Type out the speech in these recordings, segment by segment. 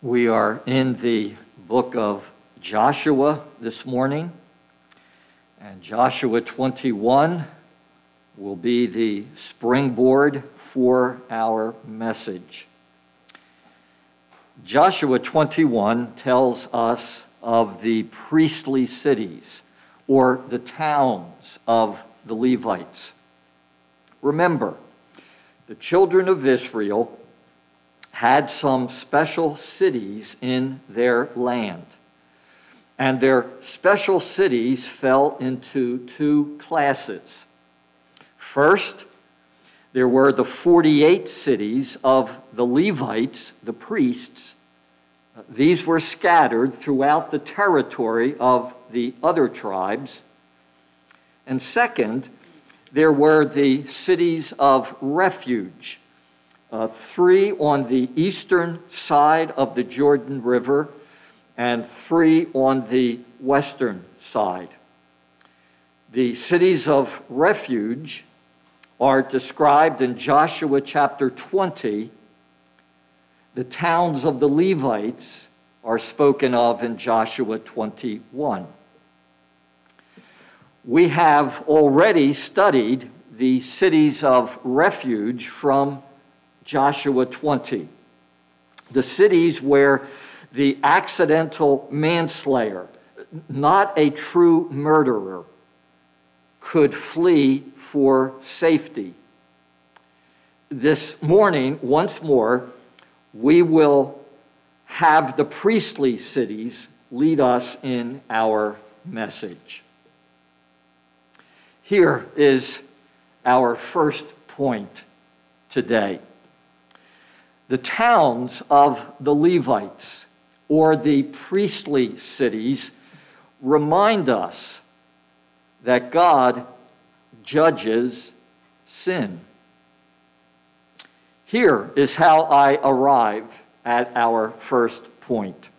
We are in the book of Joshua this morning, and Joshua 21 will be the springboard for our message. Joshua 21 tells us of the priestly cities or the towns of the Levites. Remember, the children of Israel had some special cities in their land. And their special cities fell into two classes. First, there were the 48 cities of the Levites, the priests. These were scattered throughout the territory of the other tribes. And second, there were the cities of refuge uh, three on the eastern side of the Jordan River, and three on the western side. The cities of refuge are described in Joshua chapter 20. The towns of the Levites are spoken of in Joshua 21. We have already studied the cities of refuge from Joshua 20. The cities where the accidental manslayer, not a true murderer, could flee for safety. This morning, once more, we will have the priestly cities lead us in our message. Here is our first point today the towns of the Levites or the priestly cities remind us that God judges sin. Here is how I arrive at our first point.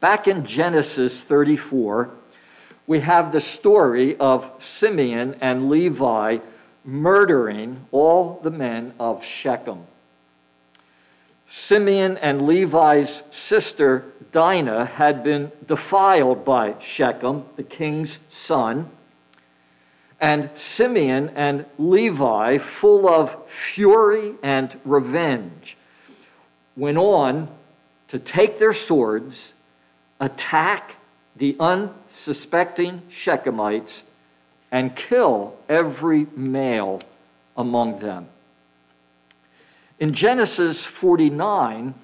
Back in Genesis 34, we have the story of Simeon and Levi murdering all the men of Shechem. Simeon and Levi's sister Dinah had been defiled by Shechem, the king's son. And Simeon and Levi, full of fury and revenge, went on to take their swords, attack the unsuspecting Shechemites, and kill every male among them. In Genesis 49,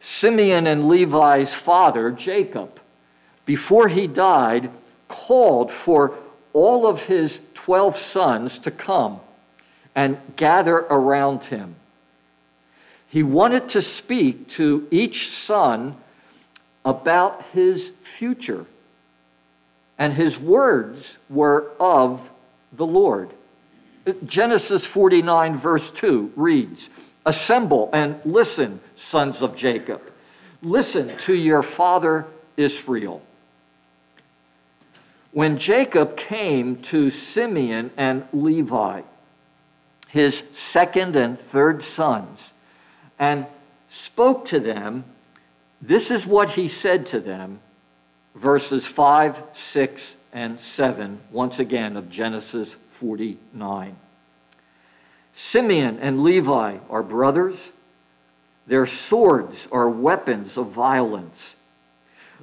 Simeon and Levi's father, Jacob, before he died, called for all of his 12 sons to come and gather around him. He wanted to speak to each son about his future, and his words were of the Lord. Genesis 49, verse 2 reads, Assemble and listen, sons of Jacob. Listen to your father Israel. When Jacob came to Simeon and Levi, his second and third sons, and spoke to them, this is what he said to them, verses 5, 6, and 7, once again of Genesis 49. Simeon and Levi are brothers. Their swords are weapons of violence.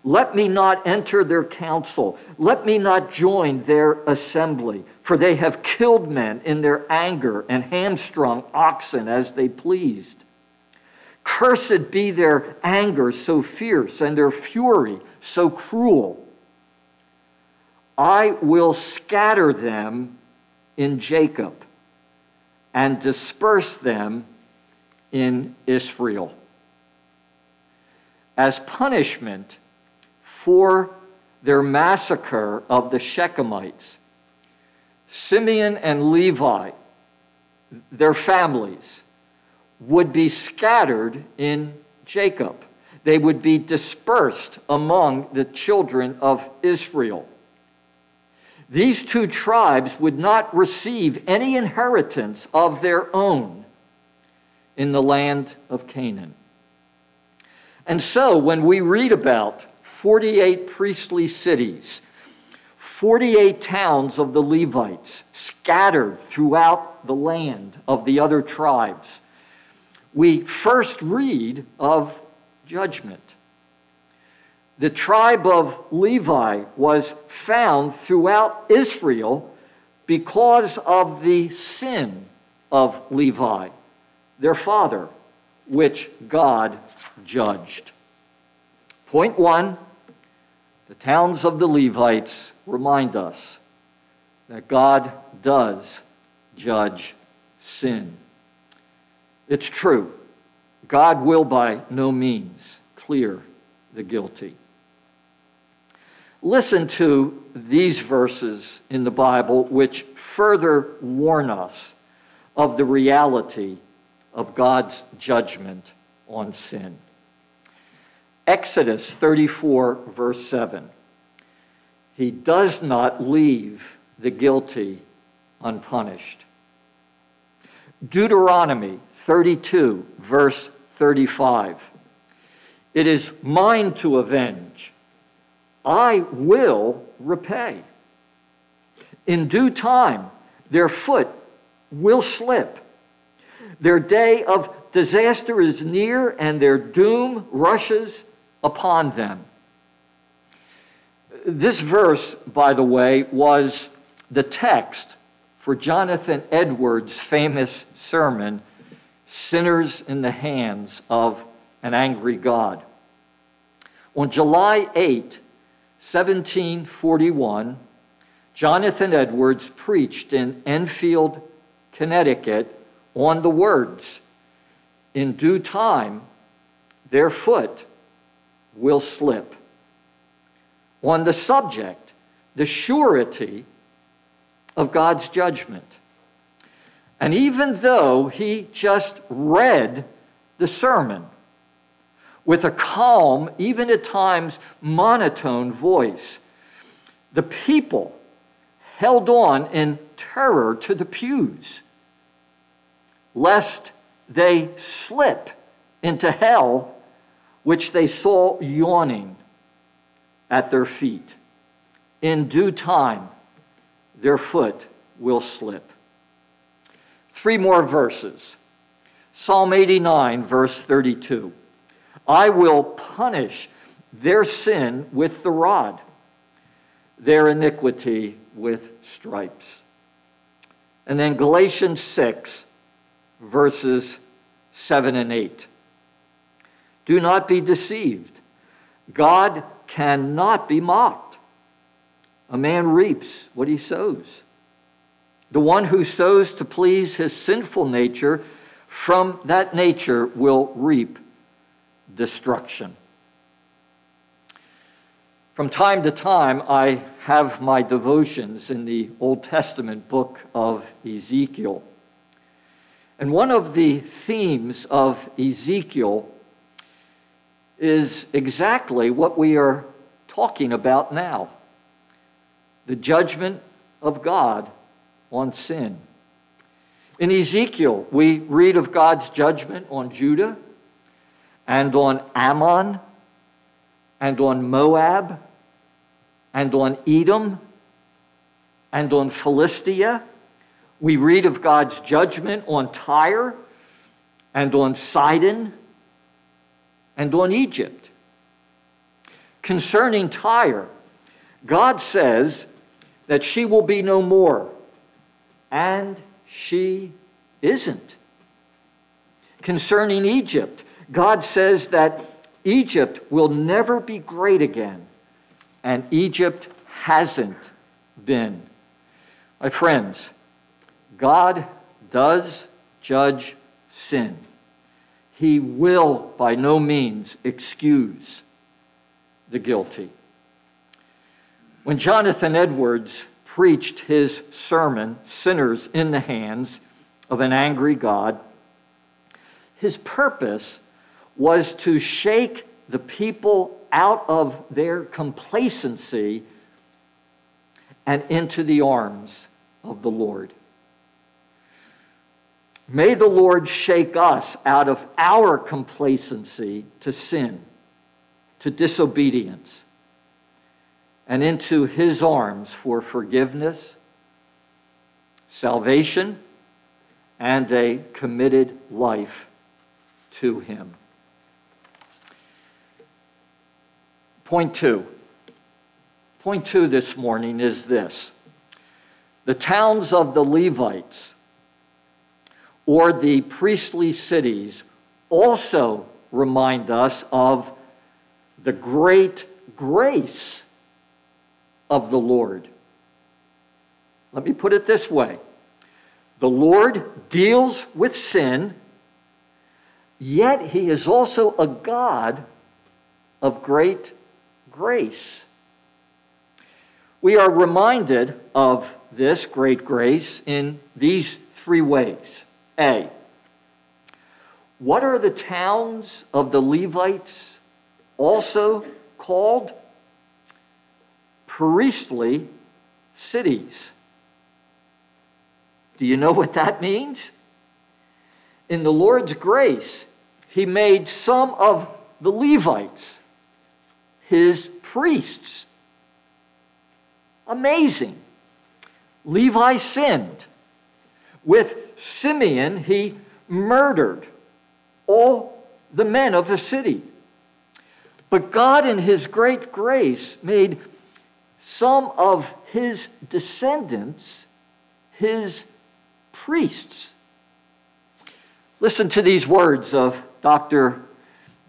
Let me not enter their council. Let me not join their assembly, for they have killed men in their anger and hamstrung oxen as they pleased. Cursed be their anger so fierce and their fury so cruel. I will scatter them in Jacob and disperse them in Israel. As punishment for their massacre of the Shechemites, Simeon and Levi, their families, would be scattered in Jacob. They would be dispersed among the children of Israel. These two tribes would not receive any inheritance of their own in the land of Canaan. And so when we read about 48 priestly cities, 48 towns of the Levites scattered throughout the land of the other tribes, we first read of judgment. The tribe of Levi was found throughout Israel because of the sin of Levi, their father, which God judged. Point one the towns of the Levites remind us that God does judge sin. It's true. God will by no means clear the guilty. Listen to these verses in the Bible which further warn us of the reality of God's judgment on sin. Exodus 34, verse 7. He does not leave the guilty unpunished. Deuteronomy 32, verse 35. It is mine to avenge. I will repay. In due time, their foot will slip. Their day of disaster is near, and their doom rushes upon them. This verse, by the way, was the text for Jonathan Edwards' famous sermon, Sinners in the Hands of an Angry God. On July 8, 1741, Jonathan Edwards preached in Enfield, Connecticut, on the words, In due time, their foot will slip. On the subject, the surety of God's judgment. And even though he just read the sermon with a calm, even at times monotone voice, the people held on in terror to the pews, lest they slip into hell, which they saw yawning at their feet. In due time, their foot will slip. Three more verses. Psalm 89, verse 32. I will punish their sin with the rod, their iniquity with stripes. And then Galatians 6, verses 7 and 8. Do not be deceived. God cannot be mocked. A man reaps what he sows. The one who sows to please his sinful nature, from that nature will reap destruction. From time to time, I have my devotions in the Old Testament book of Ezekiel. And one of the themes of Ezekiel is exactly what we are talking about now the judgment of God on sin. In Ezekiel, we read of God's judgment on Judah and on Ammon and on Moab and on Edom and on Philistia. We read of God's judgment on Tyre and on Sidon and on Egypt. Concerning Tyre, God says that she will be no more, and she isn't. Concerning Egypt, God says that Egypt will never be great again, and Egypt hasn't been. My friends, God does judge sin he will by no means excuse the guilty. When Jonathan Edwards preached his sermon, Sinners in the Hands of an Angry God, his purpose was to shake the people out of their complacency and into the arms of the Lord. May the Lord shake us out of our complacency to sin to disobedience and into his arms for forgiveness, salvation, and a committed life to him. Point two. Point two this morning is this the towns of the Levites or the priestly cities also remind us of the great grace of the Lord. Let me put it this way the Lord deals with sin, yet he is also a God of great grace. We are reminded of this great grace in these three ways. A. What are the towns of the Levites also called? Priestly cities. Do you know what that means? In the Lord's grace, He made some of the Levites His priests. Amazing. Levi sinned. With Simeon, he murdered all the men of the city. But God, in his great grace, made some of his descendants his priests. Listen to these words of Dr.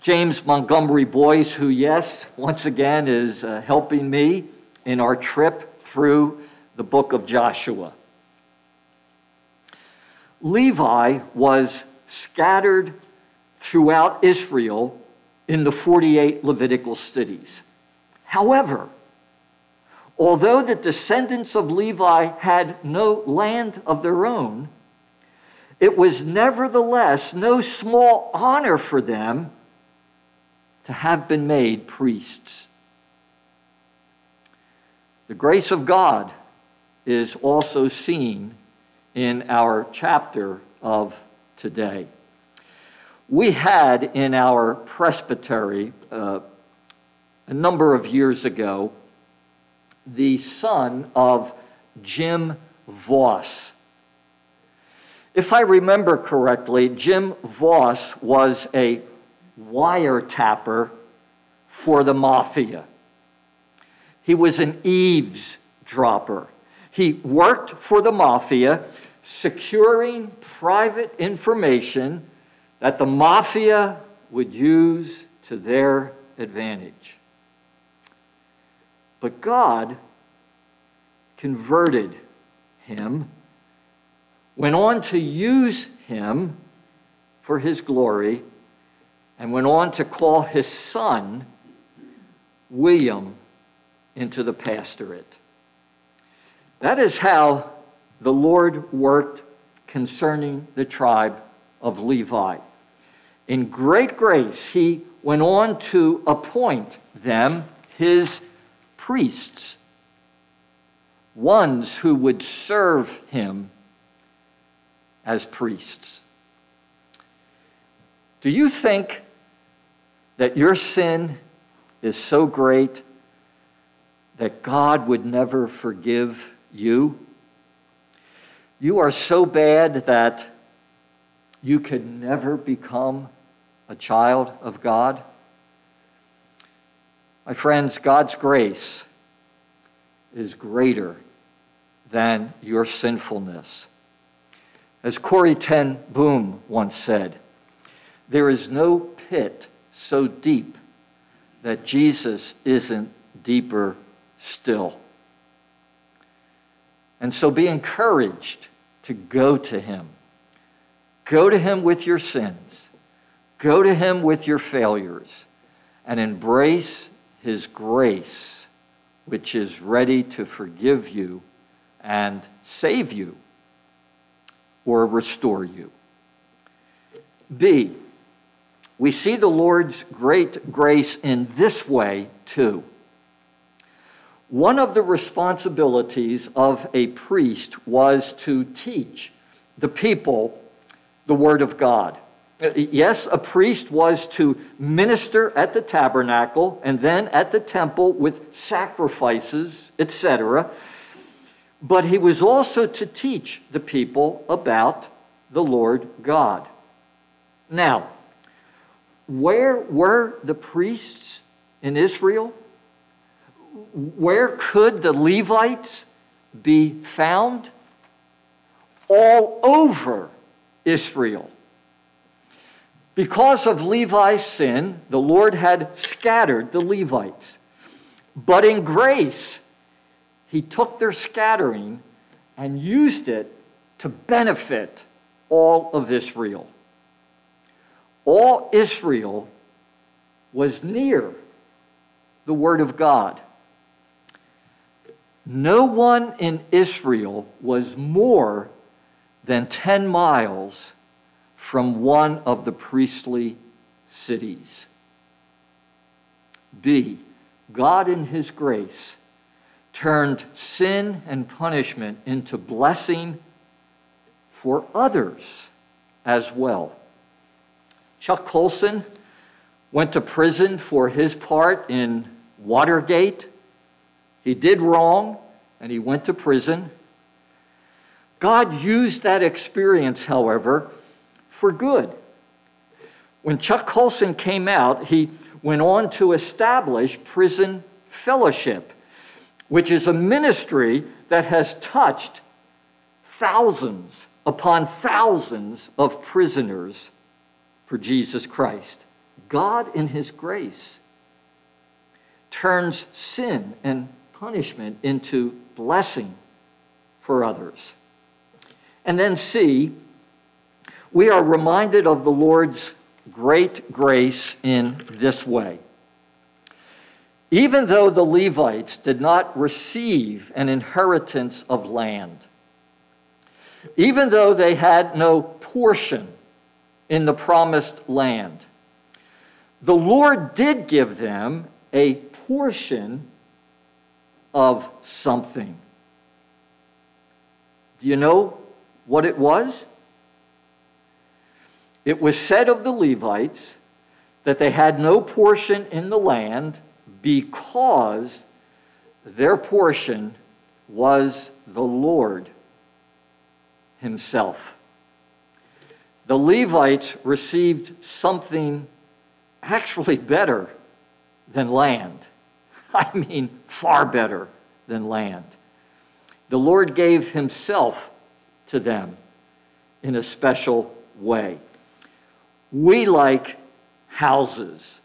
James Montgomery Boice, who, yes, once again is uh, helping me in our trip through the book of Joshua. Levi was scattered throughout Israel in the 48 Levitical cities. However, although the descendants of Levi had no land of their own, it was nevertheless no small honor for them to have been made priests. The grace of God is also seen in our chapter of today. We had in our presbytery uh, a number of years ago the son of Jim Vaus. If I remember correctly, Jim Vaus was a wiretapper for the mafia. He was an eavesdropper. He worked for the mafia, securing private information that the mafia would use to their advantage. But God converted him, went on to use him for his glory, and went on to call his son, William, into the pastorate. That is how the Lord worked concerning the tribe of Levi. In great grace, he went on to appoint them his priests, ones who would serve him as priests. Do you think that your sin is so great that God would never forgive you. You are so bad that you could never become a child of God. My friends, God's grace is greater than your sinfulness. As Corrie ten Boom once said, there is no pit so deep that Jesus isn't deeper still. And so be encouraged to go to Him. Go to Him with your sins, go to Him with your failures, and embrace His grace, which is ready to forgive you and save you or restore you. B, we see the Lord's great grace in this way too. One of the responsibilities of a priest was to teach the people the Word of God. Uh, yes, a priest was to minister at the tabernacle and then at the temple with sacrifices, etc. But he was also to teach the people about the Lord God. Now, where were the priests in Israel? Where could the Levites be found? All over Israel. Because of Levi's sin, the Lord had scattered the Levites. But in grace, he took their scattering and used it to benefit all of Israel. All Israel was near the Word of God. No one in Israel was more than 10 miles from one of the priestly cities. B. God, in His grace, turned sin and punishment into blessing for others as well. Chuck Colson went to prison for his part in Watergate. He did wrong and he went to prison. God used that experience, however, for good. When Chuck Colson came out, he went on to establish Prison Fellowship, which is a ministry that has touched thousands upon thousands of prisoners for Jesus Christ. God, in His grace, turns sin and punishment into blessing for others. And then, C, we are reminded of the Lord's great grace in this way. Even though the Levites did not receive an inheritance of land, even though they had no portion in the promised land, the Lord did give them a portion of something. Do you know what it was? It was said of the Levites that they had no portion in the land because their portion was the Lord Himself. The Levites received something actually better than land. I mean, far better than land. The Lord gave Himself to them in a special way. We like houses.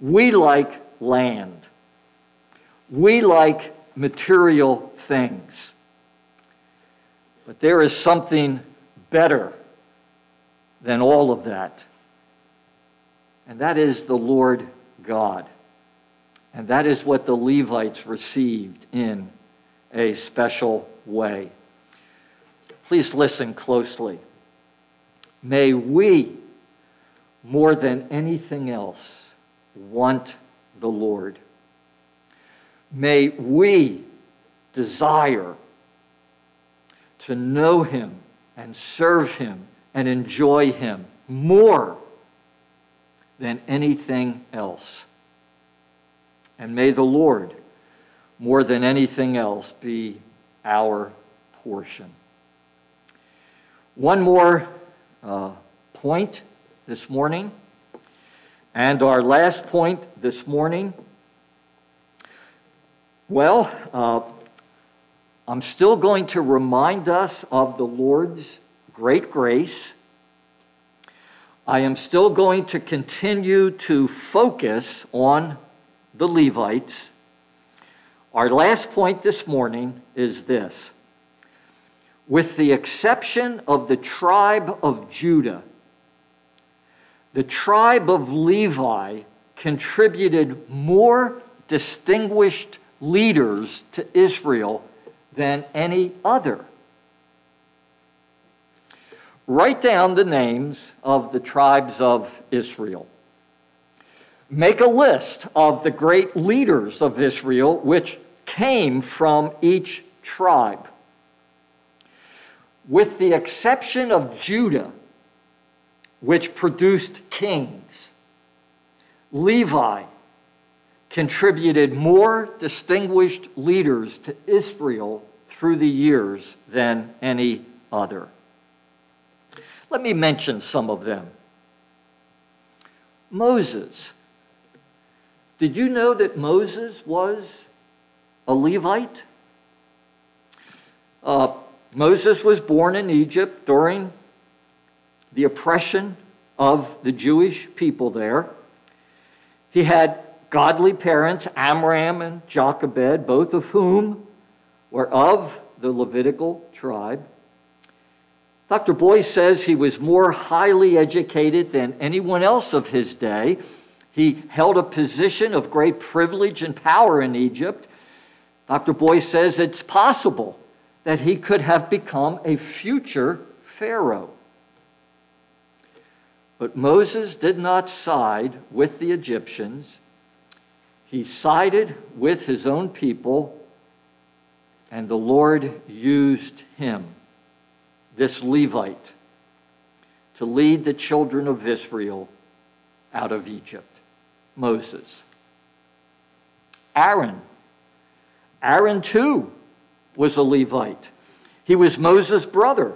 We like land. We like material things. But there is something better than all of that. And that is the Lord God. And that is what the Levites received in a special way. Please listen closely. May we, more than anything else, want the Lord. May we desire to know Him and serve Him and enjoy Him more than anything else. And may the Lord, more than anything else, be our portion. One more uh, point this morning, and our last point this morning. Well, uh, I'm still going to remind us of the Lord's great grace. I am still going to continue to focus on the Levites. Our last point this morning is this. With the exception of the tribe of Judah, the tribe of Levi contributed more distinguished leaders to Israel than any other. Write down the names of the tribes of Israel make a list of the great leaders of Israel which came from each tribe. With the exception of Judah, which produced kings. Levi contributed more distinguished leaders to Israel through the years than any other. Let me mention some of them. Moses. Did you know that Moses was a Levite? Uh, Moses was born in Egypt during the oppression of the Jewish people there. He had godly parents, Amram and Jochebed, both of whom were of the Levitical tribe. Dr. Boice says he was more highly educated than anyone else of his day. He held a position of great privilege and power in Egypt. Dr. Boice says it's possible that he could have become a future Pharaoh. But Moses did not side with the Egyptians. He sided with his own people, and the Lord used him this Levite to lead the children of Israel out of Egypt. Moses. Aaron. Aaron, too, was a Levite. He was Moses' brother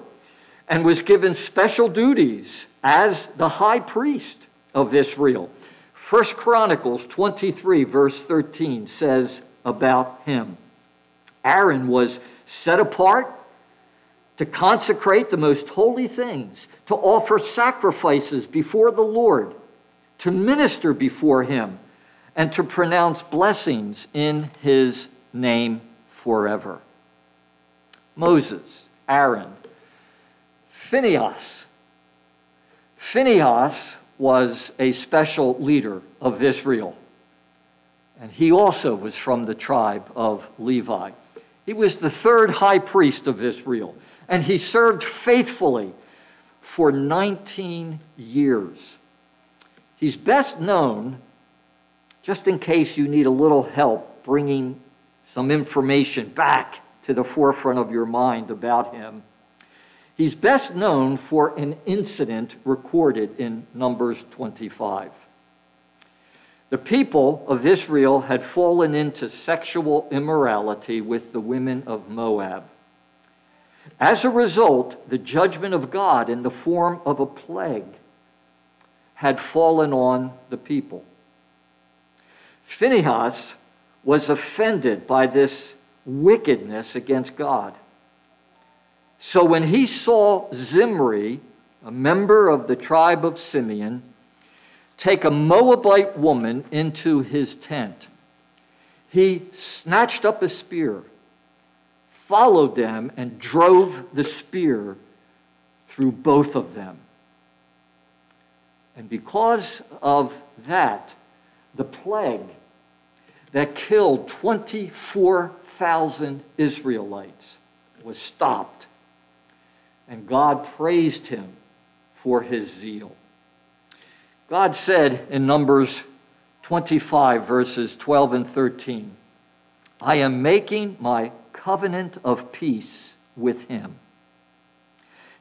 and was given special duties as the high priest of Israel. First Chronicles 23, verse 13 says about him Aaron was set apart to consecrate the most holy things, to offer sacrifices before the Lord, to minister before him, and to pronounce blessings in his name forever. Moses, Aaron, Phinehas. Phinehas was a special leader of Israel, and he also was from the tribe of Levi. He was the third high priest of Israel and he served faithfully for 19 years. He's best known, just in case you need a little help bringing some information back to the forefront of your mind about him. He's best known for an incident recorded in Numbers 25. The people of Israel had fallen into sexual immorality with the women of Moab. As a result, the judgment of God in the form of a plague had fallen on the people. Phinehas was offended by this wickedness against God. So when he saw Zimri, a member of the tribe of Simeon, take a Moabite woman into his tent, he snatched up a spear followed them and drove the spear through both of them. And because of that, the plague that killed 24,000 Israelites was stopped. And God praised him for his zeal. God said in Numbers 25, verses 12 and 13, I am making my covenant of peace with him.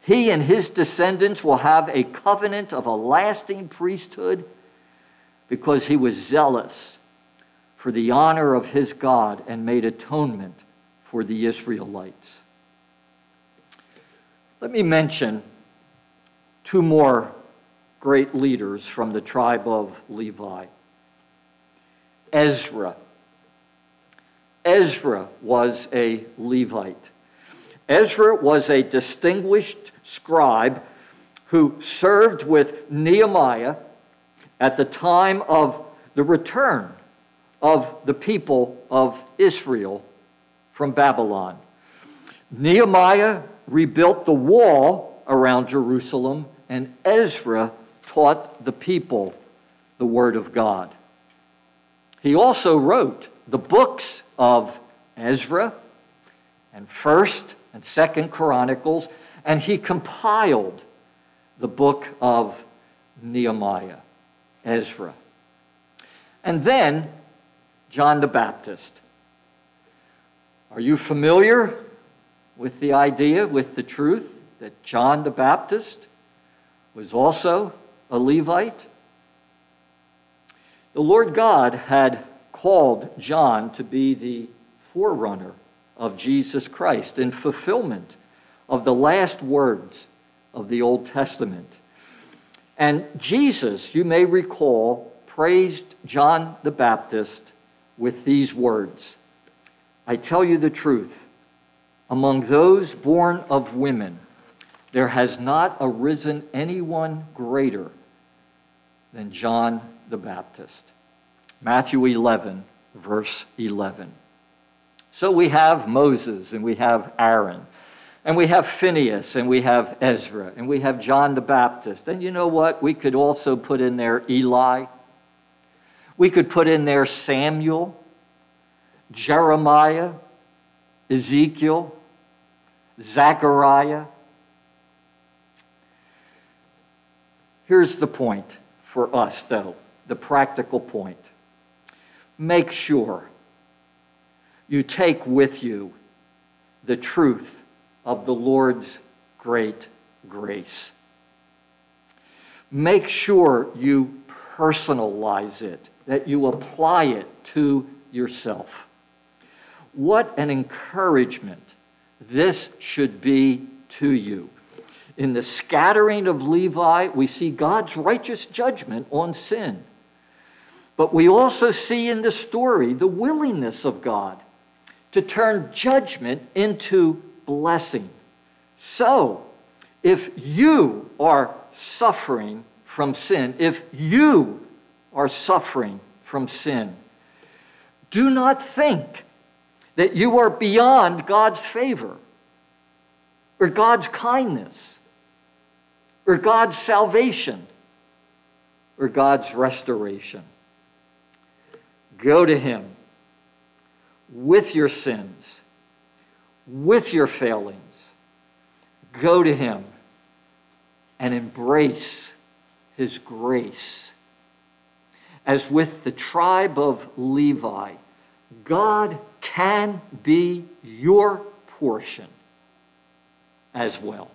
He and his descendants will have a covenant of a lasting priesthood because he was zealous for the honor of his God and made atonement for the Israelites. Let me mention two more great leaders from the tribe of Levi Ezra Ezra was a Levite. Ezra was a distinguished scribe who served with Nehemiah at the time of the return of the people of Israel from Babylon. Nehemiah rebuilt the wall around Jerusalem, and Ezra taught the people the Word of God. He also wrote the books of Ezra and 1st and 2nd Chronicles, and he compiled the book of Nehemiah, Ezra. And then John the Baptist. Are you familiar with the idea, with the truth, that John the Baptist was also a Levite. The Lord God had called John to be the forerunner of Jesus Christ in fulfillment of the last words of the Old Testament. And Jesus, you may recall, praised John the Baptist with these words I tell you the truth, among those born of women, there has not arisen anyone greater than John the Baptist. Matthew 11, verse 11. So we have Moses and we have Aaron and we have Phinehas and we have Ezra and we have John the Baptist. And you know what? We could also put in there Eli. We could put in there Samuel, Jeremiah, Ezekiel, Zechariah. Here's the point for us, though, the practical point. Make sure you take with you the truth of the Lord's great grace. Make sure you personalize it, that you apply it to yourself. What an encouragement this should be to you. In the scattering of Levi, we see God's righteous judgment on sin. But we also see in the story the willingness of God to turn judgment into blessing. So, if you are suffering from sin, if you are suffering from sin, do not think that you are beyond God's favor or God's kindness or God's salvation or God's restoration. Go to Him with your sins, with your failings. Go to Him and embrace His grace. As with the tribe of Levi, God can be your portion as well.